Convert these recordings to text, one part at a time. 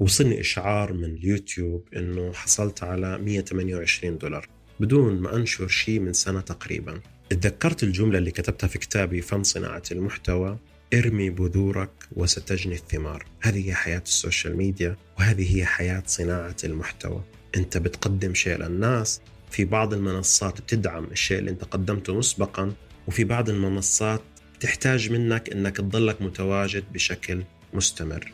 وصلني إشعار من اليوتيوب إنه حصلت على 128 دولار. بدون ما أنشر شيء من سنة تقريبا. تذكرت الجملة اللي كتبتها في كتابي فن صناعة المحتوى ارمي بذورك وستجني الثمار. هذه هي حياة السوشيال ميديا وهذه هي حياة صناعة المحتوى. أنت بتقدم شيء للناس في بعض المنصات بتدعم الشيء اللي أنت قدمته مسبقا وفي بعض المنصات تحتاج منك إنك تضلك متواجد بشكل مستمر.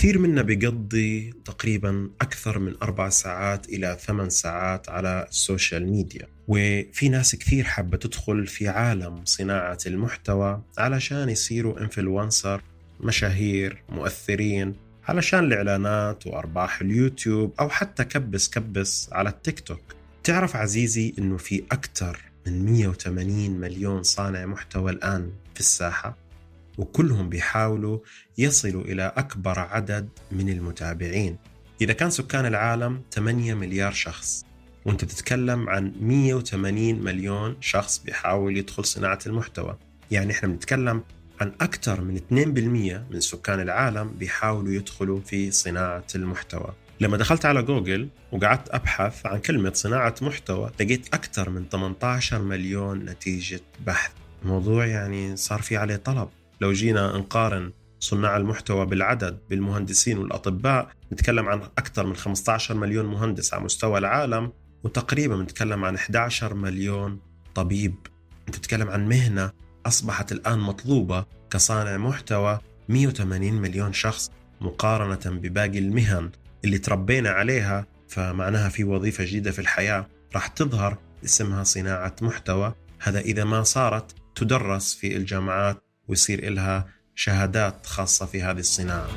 كثير منا بيقضي تقريبا أكثر من أربع ساعات إلى ثمان ساعات على السوشيال ميديا. وفي ناس كثير حابة تدخل في عالم صناعة المحتوى علشان يصيروا influencer مشاهير مؤثرين علشان الإعلانات وأرباح اليوتيوب أو حتى كبس كبس على التيك توك. تعرف عزيزي أنه في أكثر من 180 مليون صانع محتوى الآن في الساحة؟ وكلهم بيحاولوا يصلوا إلى أكبر عدد من المتابعين. إذا كان سكان العالم 8 مليار شخص وأنت بتتكلم عن 180 مليون شخص بيحاول يدخل صناعة المحتوى. يعني إحنا بنتكلم عن أكثر من 2% من سكان العالم بيحاولوا يدخلوا في صناعة المحتوى. لما دخلت على جوجل وقعدت أبحث عن كلمة صناعة محتوى لقيت أكثر من 18 مليون نتيجة بحث. موضوع يعني صار في عليه طلب. لو جينا نقارن صناع المحتوى بالعدد بالمهندسين والأطباء نتكلم عن أكثر من 15 مليون مهندس على مستوى العالم وتقريبا نتكلم عن 11 مليون طبيب. انت تتكلم عن مهنة أصبحت الآن مطلوبة كصانع محتوى 180 مليون شخص مقارنة بباقي المهن اللي تربينا عليها فمعناها في وظيفة جديدة في الحياة راح تظهر اسمها صناعة محتوى. هذا إذا ما صارت تدرس في الجامعات ويصير لها شهادات خاصة في هذه الصناعة.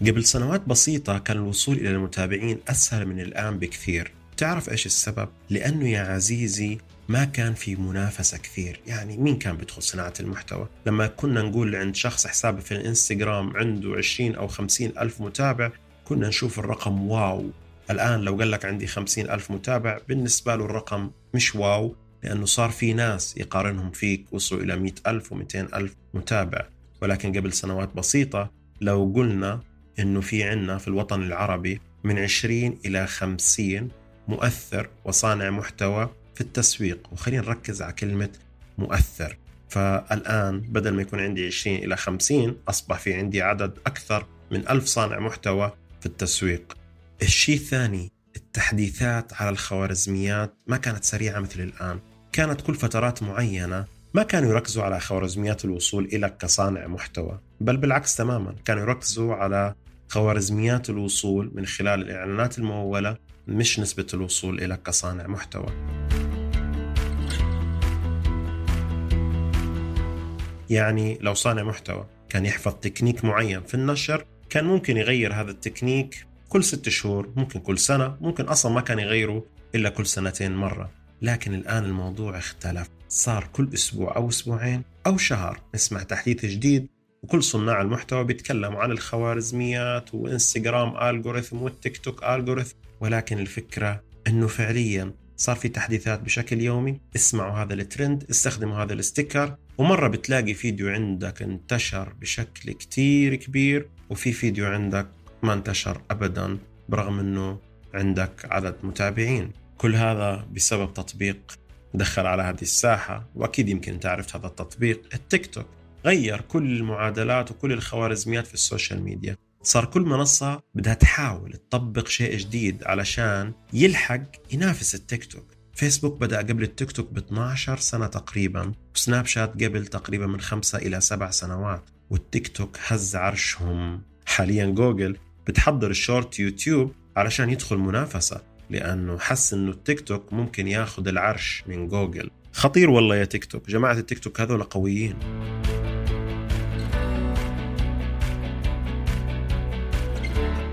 قبل سنوات بسيطة كان الوصول إلى المتابعين أسهل من الآن بكثير. تعرف إيش السبب؟ لأنه يا عزيزي ما كان في منافسة كثير. يعني مين كان بيدخل صناعة المحتوى؟ لما كنا نقول عند شخص حسابه في الإنستغرام عنده 20 أو 50 ألف متابع كنا نشوف الرقم واو. الآن لو قال لك عندي 50 ألف متابع بالنسبة له الرقم مش واو لأنه صار في ناس يقارنهم فيك وصلوا إلى 100 ألف و200 ألف متابع. ولكن قبل سنوات بسيطة لو قلنا أنه في عنا في الوطن العربي من 20 إلى 50 مؤثر وصانع محتوى في التسويق. وخلينا نركز على كلمة مؤثر. فالآن بدل ما يكون عندي 20 إلى 50 أصبح في عندي عدد أكثر من ألف صانع محتوى في التسويق. الشيء الثاني التحديثات على الخوارزميات ما كانت سريعة مثل الآن. كانت كل فترات معينة ما كانوا يركزوا على خوارزميات الوصول إليك كصانع محتوى بل بالعكس تماما كانوا يركزوا على خوارزميات الوصول من خلال الإعلانات الممولة مش نسبة الوصول إليك كصانع محتوى. يعني لو صانع محتوى كان يحفظ تكنيك معين في النشر كان ممكن يغير هذا التكنيك كل ست شهور ممكن كل سنة ممكن أصلا ما كان يغيروا إلا كل سنتين مرة. لكن الآن الموضوع اختلف. صار كل أسبوع أو أسبوعين أو شهر نسمع تحديث جديد وكل صناع المحتوى بيتكلموا عن الخوارزميات وإنستغرام algorithm والتيك توك algorithm ولكن الفكرة أنه فعليا صار في تحديثات بشكل يومي. اسمعوا هذا الترند استخدموا هذا ال sticker ومرة بتلاقي فيديو عندك انتشر بشكل كتير كبير وفي فيديو عندك ما انتشر ابدا برغم إنه عندك عدد متابعين. كل هذا بسبب تطبيق دخل على هذه الساحة وأكيد يمكن أنت عرفت هذا التطبيق. التيك توك غير كل المعادلات وكل الخوارزميات في السوشيال ميديا. صار كل منصة بدها تحاول تطبق شيء جديد علشان يلحق ينافس التيك توك. فيسبوك بدأ قبل التيك توك ب 12 سنة تقريبا وسناب شات قبل تقريبا من خمسة إلى سبع سنوات والتيك توك هز عرشهم. حاليا جوجل بتحضر الشورت يوتيوب علشان يدخل منافسة لأنه حس أنه التيك توك ممكن ياخذ العرش من جوجل. خطير والله يا تيك توك. جماعة التيك توك هذول قويين.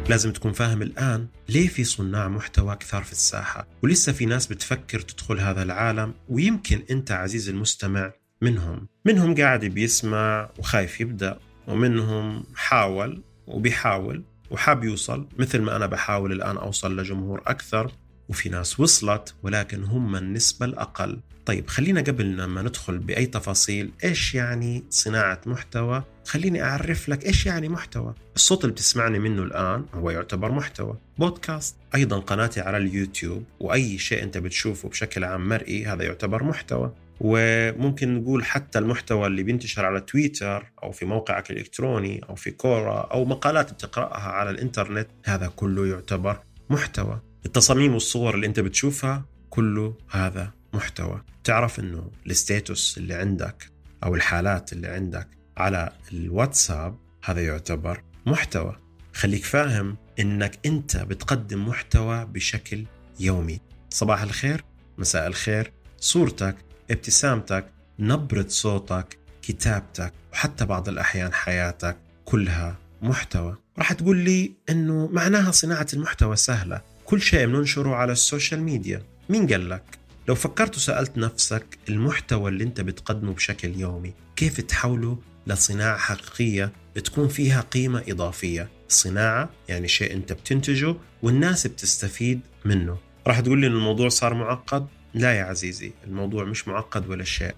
لازم تكون فاهم الآن ليه في صناع محتوى كثار في الساحة. ولسه في ناس بتفكر تدخل هذا العالم ويمكن أنت عزيز المستمع منهم. منهم قاعد بيسمع وخايف يبدأ ومنهم حاول وبيحاول. وحاب يوصل مثل ما أنا بحاول الآن أوصل لجمهور أكثر وفي ناس وصلت ولكن هم النسبة الأقل. طيب خلينا قبل ما ندخل بأي تفاصيل إيش يعني صناعة محتوى؟ خليني أعرف لك إيش يعني محتوى. الصوت اللي بتسمعني منه الآن هو يعتبر محتوى. بودكاست أيضا قناتي على اليوتيوب وأي شيء أنت بتشوفه بشكل عام مرئي هذا يعتبر محتوى. وممكن نقول حتى المحتوى اللي بينتشر على تويتر أو في موقعك الإلكتروني أو في كورا أو مقالات بتقرأها على الإنترنت هذا كله يعتبر محتوى. التصاميم والصور اللي أنت بتشوفها كله هذا محتوى. تعرف إنه الستيتوس اللي عندك أو الحالات اللي عندك على الواتساب هذا يعتبر محتوى. خليك فاهم إنك أنت بتقدم محتوى بشكل يومي. صباح الخير مساء الخير صورتك ابتسامتك نبرة صوتك كتابتك وحتى بعض الأحيان حياتك كلها محتوى. راح تقول لي أنه معناها صناعة المحتوى سهلة. كل شيء بننشره على السوشيال ميديا. مين قال لك؟ لو فكرت وسألت نفسك المحتوى اللي أنت بتقدمه بشكل يومي كيف تحوله لصناعة حقيقية تكون فيها قيمة إضافية؟ صناعة يعني شيء أنت بتنتجه والناس بتستفيد منه. راح تقول لي إن الموضوع صار معقد؟ لا يا عزيزي الموضوع مش معقد ولا شيء.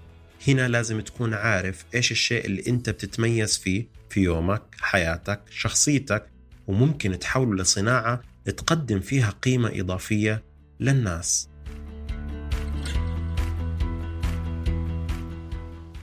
هنا لازم تكون عارف إيش الشيء اللي أنت بتتميز فيه في يومك حياتك شخصيتك وممكن تحوله لصناعة تقدم فيها قيمة إضافية للناس.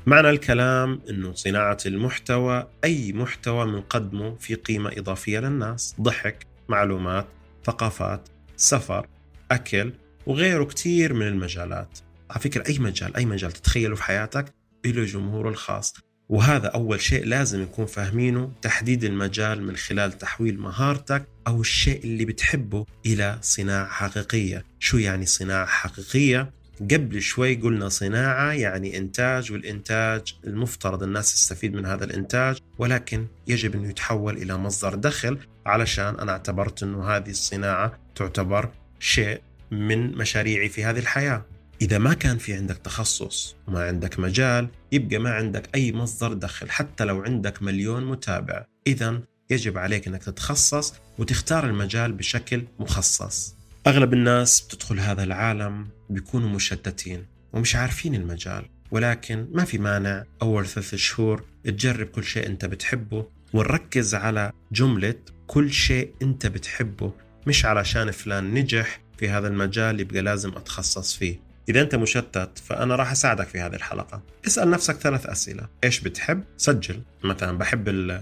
معنى الكلام إنه صناعة المحتوى أي محتوى بنقدمه في قيمة إضافية للناس، ضحك، معلومات، ثقافات، سفر، أكل، وغيره كتير من المجالات. على فكرة أي مجال أي مجال تتخيله في حياتك له جمهوره الخاص. وهذا أول شيء لازم نكون فاهمينه تحديد المجال من خلال تحويل مهارتك أو الشيء اللي بتحبه إلى صناعة حقيقية. شو يعني صناعة حقيقية؟ قبل شوي قلنا صناعة يعني إنتاج والإنتاج المفترض الناس تستفيد من هذا الإنتاج ولكن يجب أنه يتحول إلى مصدر دخل علشان أنا اعتبرت أنه هذه الصناعة تعتبر شيء من مشاريعي في هذه الحياة. إذا ما كان في عندك تخصص وما عندك مجال يبقى ما عندك أي مصدر دخل حتى لو عندك مليون متابع. إذا يجب عليك أنك تتخصص وتختار المجال بشكل مخصص. أغلب الناس بتدخل هذا العالم بيكونوا مشتتين ومش عارفين المجال ولكن ما في مانع أول ثلاث شهور تجرب كل شيء أنت بتحبه ونركز على جملة كل شيء أنت بتحبه مش علشان فلان نجح في هذا المجال يبقى لازم أتخصص فيه. إذا أنت مشتت فأنا راح أساعدك في هذه الحلقة. اسأل نفسك ثلاث أسئلة. إيش بتحب؟ سجل. مثلا بحب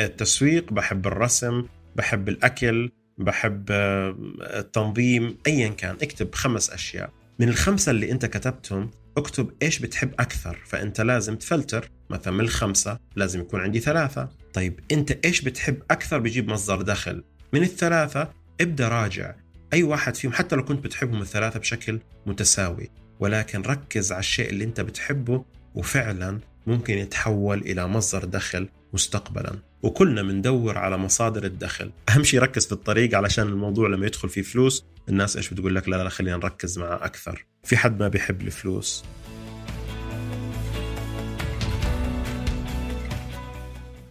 التسويق بحب الرسم بحب الأكل بحب آه، التنظيم أيا كان. اكتب خمس أشياء. من الخمسة اللي أنت كتبتهم اكتب إيش بتحب أكثر. فأنت لازم تفلتر. مثلا من الخمسة لازم يكون عندي ثلاثة. طيب أنت إيش بتحب أكثر؟ بيجيب مصدر دخل. من الثلاثة ابدأ راجع. أي واحد فيهم حتى لو كنت بتحبهم الثلاثة بشكل متساوي ولكن ركز على الشيء اللي أنت بتحبه وفعلا ممكن يتحول إلى مصدر دخل مستقبلا. وكلنا بندور على مصادر الدخل. أهم شيء ركز في الطريق علشان الموضوع لما يدخل فيه فلوس الناس إيش بتقول لك؟ لا لا خلينا نركز معه أكثر. في حد ما بيحب الفلوس؟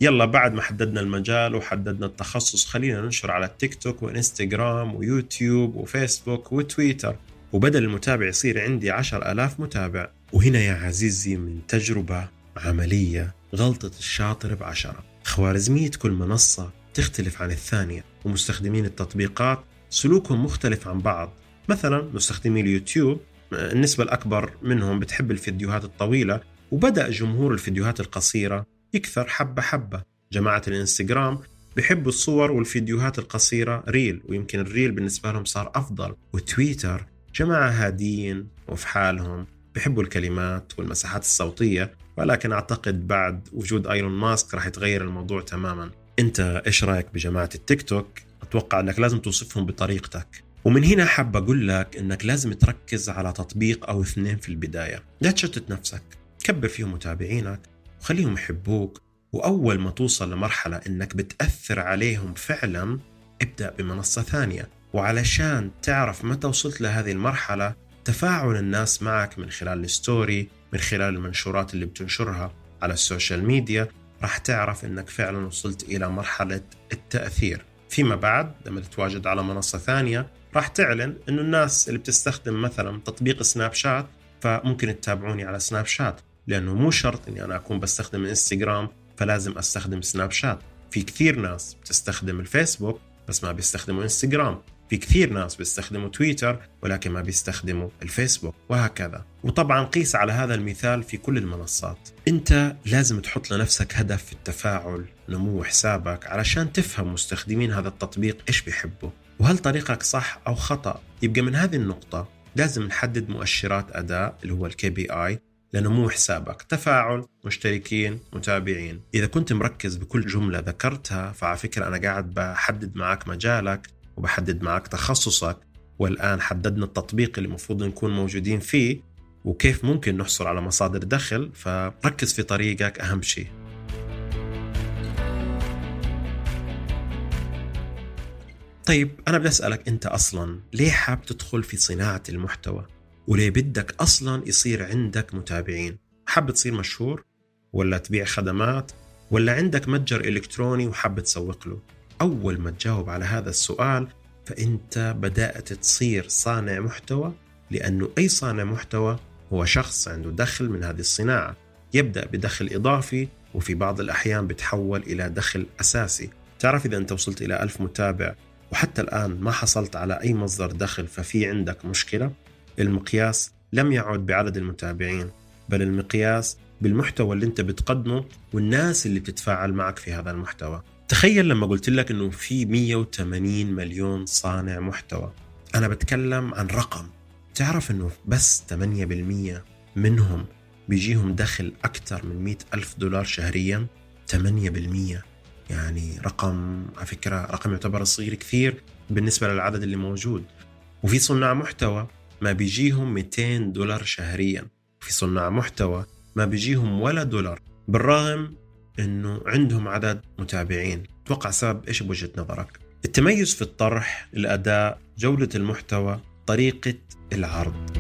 يلا بعد ما حددنا المجال وحددنا التخصص خلينا ننشر على التيك توك وانستغرام ويوتيوب وفيسبوك وتويتر وبدل المتابع يصير عندي عشر ألاف متابع. وهنا يا عزيزي من تجربة عملية غلطة الشاطر بعشرة. خوارزمية كل منصة تختلف عن الثانية ومستخدمين التطبيقات سلوكهم مختلف عن بعض. مثلا مستخدمي اليوتيوب النسبة الأكبر منهم بتحب الفيديوهات الطويلة وبدأ جمهور الفيديوهات القصيرة. يكثر حبة حبة. جماعة الإنستغرام بحبوا الصور والفيديوهات القصيرة reel ويمكن ال reel بالنسبة لهم صار أفضل. وتويتر جماعة هادين وفي حالهم بحبوا الكلمات والمساحات الصوتية. ولكن أعتقد بعد وجود إيلون ماسك راح يتغير الموضوع تماما. أنت إيش رأيك بجماعة التيك توك؟ أتوقع أنك لازم توصفهم بطريقتك. ومن هنا حاب أقول لك أنك لازم تركز على تطبيق أو اثنين في البداية. لا تشتت نفسك. كبر فيهم متابعينك. وخليهم يحبوك وأول ما توصل لمرحلة إنك بتأثر عليهم فعلا ابدأ بمنصة ثانية. وعلشان تعرف متى وصلت لهذه المرحلة تفاعل الناس معك من خلال ال story من خلال المنشورات اللي بتنشرها على السوشيال ميديا. راح تعرف إنك فعلا وصلت إلى مرحلة التأثير. فيما بعد لما تتواجد على منصة ثانية راح تعلن إنه الناس اللي بتستخدم مثلا تطبيق سناب شات فممكن تتابعوني على سناب شات. لأنه مو شرط إني أنا أكون بستخدم انستغرام فلازم أستخدم سناب شات في كثير ناس بتستخدم الفيسبوك بس ما بيستخدموا انستغرام في كثير ناس بيستخدموا تويتر ولكن ما بيستخدموا الفيسبوك وهكذا. وطبعا قيس على هذا المثال في كل المنصات. أنت لازم تحط لنفسك هدف في التفاعل نمو حسابك علشان تفهم مستخدمين هذا التطبيق إيش بيحبوا. وهل طريقك صح أو خطأ؟ يبقى من هذه النقطة لازم نحدد مؤشرات أداء اللي هو الكي بي اي لنمو حسابك. تفاعل مشتركين متابعين. إذا كنت مركز بكل جملة ذكرتها فعلى فكرة أنا قاعد بحدد معك مجالك وبحدد معك تخصصك والآن حددنا التطبيق اللي المفروض نكون موجودين فيه وكيف ممكن نحصل على مصادر دخل فركز في طريقك أهم شيء. طيب أنا بدي أسألك أنت أصلا ليه حاب تدخل في صناعة المحتوى؟ وليه بدك أصلا يصير عندك متابعين؟ حاب تصير مشهور؟ ولا تبيع خدمات؟ ولا عندك متجر إلكتروني وحاب تسوق له؟ أول ما تجاوب على هذا السؤال فأنت بدأت تصير صانع محتوى لأنه أي صانع محتوى هو شخص عنده دخل من هذه الصناعة يبدأ بدخل إضافي وفي بعض الأحيان بتحول إلى دخل أساسي تعرف إذا أنت وصلت إلى ألف متابع وحتى الآن ما حصلت على أي مصدر دخل ففي عندك مشكلة المقياس لم يعد بعدد المتابعين بل المقياس بالمحتوى اللي انت بتقدمه والناس اللي بتتفاعل معك في هذا المحتوى. تخيل لما قلت لك إنه في 180 مليون صانع محتوى. أنا بتكلم عن رقم. تعرف إنه بس 8% منهم بيجيهم دخل أكثر من 100 ألف دولار شهريا؟ 8% يعني رقم على فكرة رقم يعتبر صغير كثير بالنسبة للعدد اللي موجود. وفي صناع محتوى ما بيجيهم 200 دولار شهريا. في صناع محتوى ما بيجيهم ولا دولار. بالرغم إنه عندهم عدد متابعين. توقع سبب إيش بوجهة نظرك؟ التميز في الطرح الأداء جوده المحتوى طريقة العرض.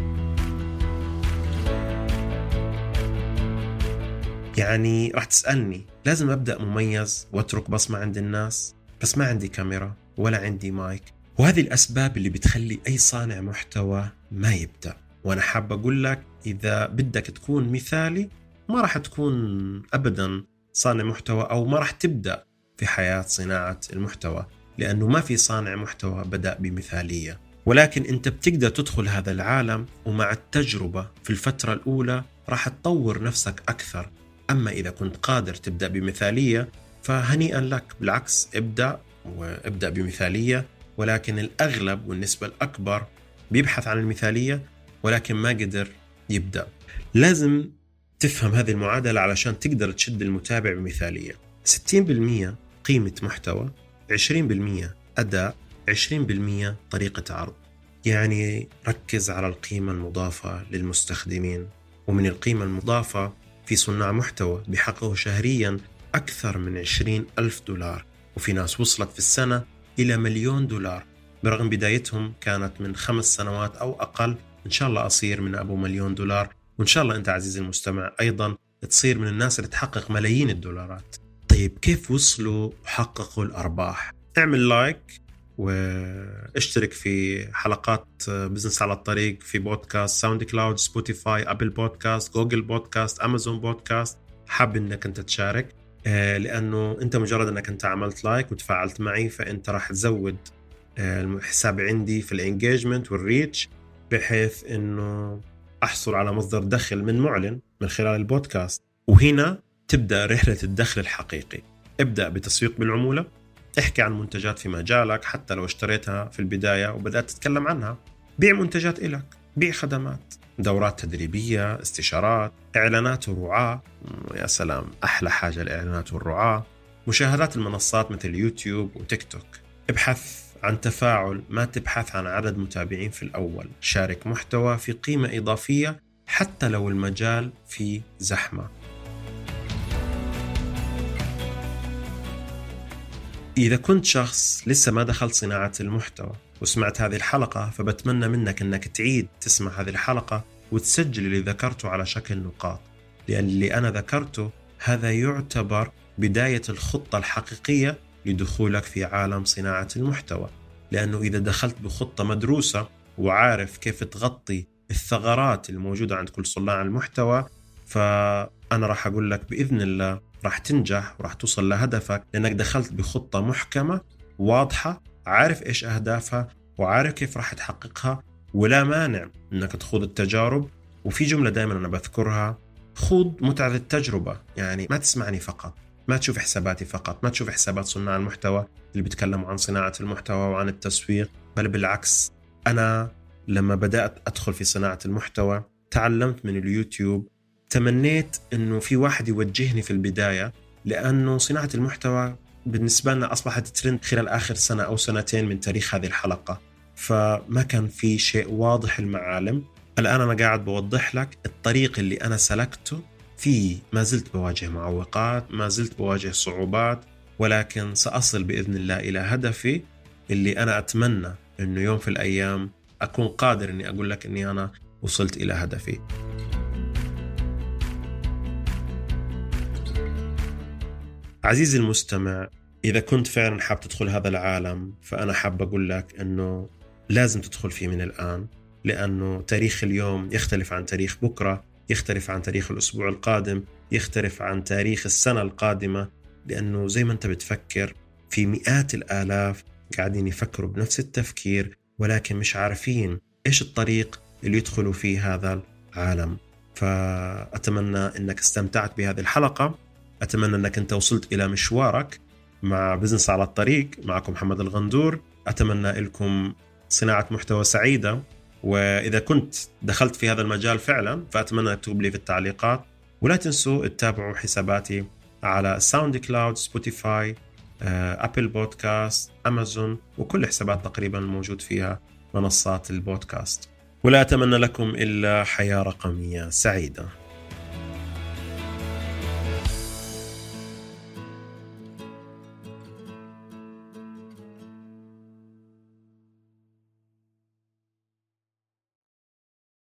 يعني راح تسألني لازم أبدأ مميز وأترك بصمة عند الناس؟ بس ما عندي كاميرا ولا عندي مايك. وهذه الأسباب اللي بتخلي أي صانع محتوى ما يبدأ. وأنا حاب أقول لك إذا بدك تكون مثالي ما راح تكون ابدا صانع محتوى أو ما راح تبدأ في حياة صناعة المحتوى لأنه ما في صانع محتوى بدأ بمثالية. ولكن أنت بتقدر تدخل هذا العالم ومع التجربة في الفترة الأولى راح تطور نفسك أكثر. أما إذا كنت قادر تبدأ بمثالية فهنيئا لك. بالعكس ابدأ وابدأ بمثالية. ولكن الأغلب والنسبة الأكبر بيبحث عن المثالية ولكن ما قدر يبدأ. لازم تفهم هذه المعادلة علشان تقدر تشد المتابع بمثالية. 60% قيمة محتوى 20% أداء 20% طريقة عرض. يعني ركز على القيمة المضافة للمستخدمين. ومن القيمة المضافة في صناع محتوى بيحققوا شهريا أكثر من 20 ألف دولار. وفي ناس وصلت في السنة إلى مليون دولار. برغم بدايتهم كانت من خمس سنوات أو أقل إن شاء الله أصير من أبو مليون دولار. وإن شاء الله أنت عزيزي المستمع أيضا تصير من الناس اللي تحقق ملايين الدولارات. طيب كيف وصلوا وحققوا الأرباح؟ اعمل لايك واشترك في حلقات business على الطريق في بودكاست SoundCloud Spotify Apple Podcast Google Podcast Amazon Podcast. حاب إنك أنت تشارك لأنه أنت مجرد إنك أنت عملت like وتفاعلت معي فأنت راح تزود الحساب عندي في ال engagement وال reach بحيث إنه أحصل على مصدر دخل من معلن من خلال البودكاست. وهنا تبدأ رحلة الدخل الحقيقي. ابدأ بتسويق بالعمولة. احكي عن منتجات في مجالك حتى لو اشتريتها في البداية وبدأت تتكلم عنها. بيع منتجات إلك. بيع خدمات. دورات تدريبية استشارات إعلانات ورعاة. يا سلام أحلى حاجة الإعلانات والرعاة. مشاهدات المنصات مثل يوتيوب وتيك توك. ابحث عن تفاعل ما تبحث عن عدد متابعين في الأول. شارك محتوى في قيمة إضافية حتى لو المجال فيه زحمة. إذا كنت شخص لسه ما دخلت صناعة المحتوى وسمعت هذه الحلقة فبتمنى منك أنك تعيد تسمع هذه الحلقة وتسجل اللي ذكرته على شكل نقاط لأن اللي أنا ذكرته هذا يعتبر بداية الخطة الحقيقية لدخولك في عالم صناعة المحتوى. لأنه إذا دخلت بخطة مدروسة وعارف كيف تغطي الثغرات الموجودة عند كل صناع المحتوى فأنا راح أقول لك بإذن الله راح تنجح وراح توصل لهدفك. لأنك دخلت بخطة محكمة واضحة عارف إيش أهدافها وعارف كيف راح تحققها ولا مانع أنك تخوض التجارب. وفي جملة دائما أنا بذكرها خوض متعة التجربة. يعني ما تسمعني فقط. ما تشوف حساباتي فقط ما تشوف حسابات صناع المحتوى اللي بيتكلموا عن صناعة المحتوى وعن التسويق بل بالعكس أنا لما بدأت أدخل في صناعة المحتوى تعلمت من اليوتيوب تمنيت أنه في واحد يوجهني في البداية لأنه صناعة المحتوى بالنسبة لنا أصبحت ترند خلال آخر سنة أو سنتين من تاريخ هذه الحلقة. فما كان في شيء واضح المعالم الآن أنا قاعد بوضح لك الطريق اللي أنا سلكته في ما زلت بواجه معوقات ما زلت بواجه صعوبات ولكن سأصل بإذن الله إلى هدفي اللي أنا أتمنى أنه يوم في الأيام أكون قادر أني أقول لك أني أنا وصلت إلى هدفي. عزيزي المستمع إذا كنت فعلا حاب تدخل هذا العالم فأنا حاب أقول لك أنه لازم تدخل فيه من الآن لأنه تاريخ اليوم يختلف عن تاريخ بكرة. يختلف عن تاريخ الأسبوع القادم يختلف عن تاريخ السنة القادمة لأنه زي ما أنت بتفكر في مئات الآلاف قاعدين يفكروا بنفس التفكير ولكن مش عارفين إيش الطريق اللي يدخلوا فيه هذا العالم. فأتمنى أنك استمتعت بهذه الحلقة. أتمنى أنك أنت وصلت إلى مشوارك مع business على الطريق. معكم محمد الغندور. أتمنى لكم صناعة محتوى سعيدة. وإذا كنت دخلت في هذا المجال فعلا فأتمنى تكتب لي في التعليقات. ولا تنسوا تتابعوا حساباتي على SoundCloud Spotify Apple Podcast Amazon وكل حسابات تقريبا موجود فيها منصات البودكاست. ولا أتمنى لكم إلا حياة رقمية سعيدة.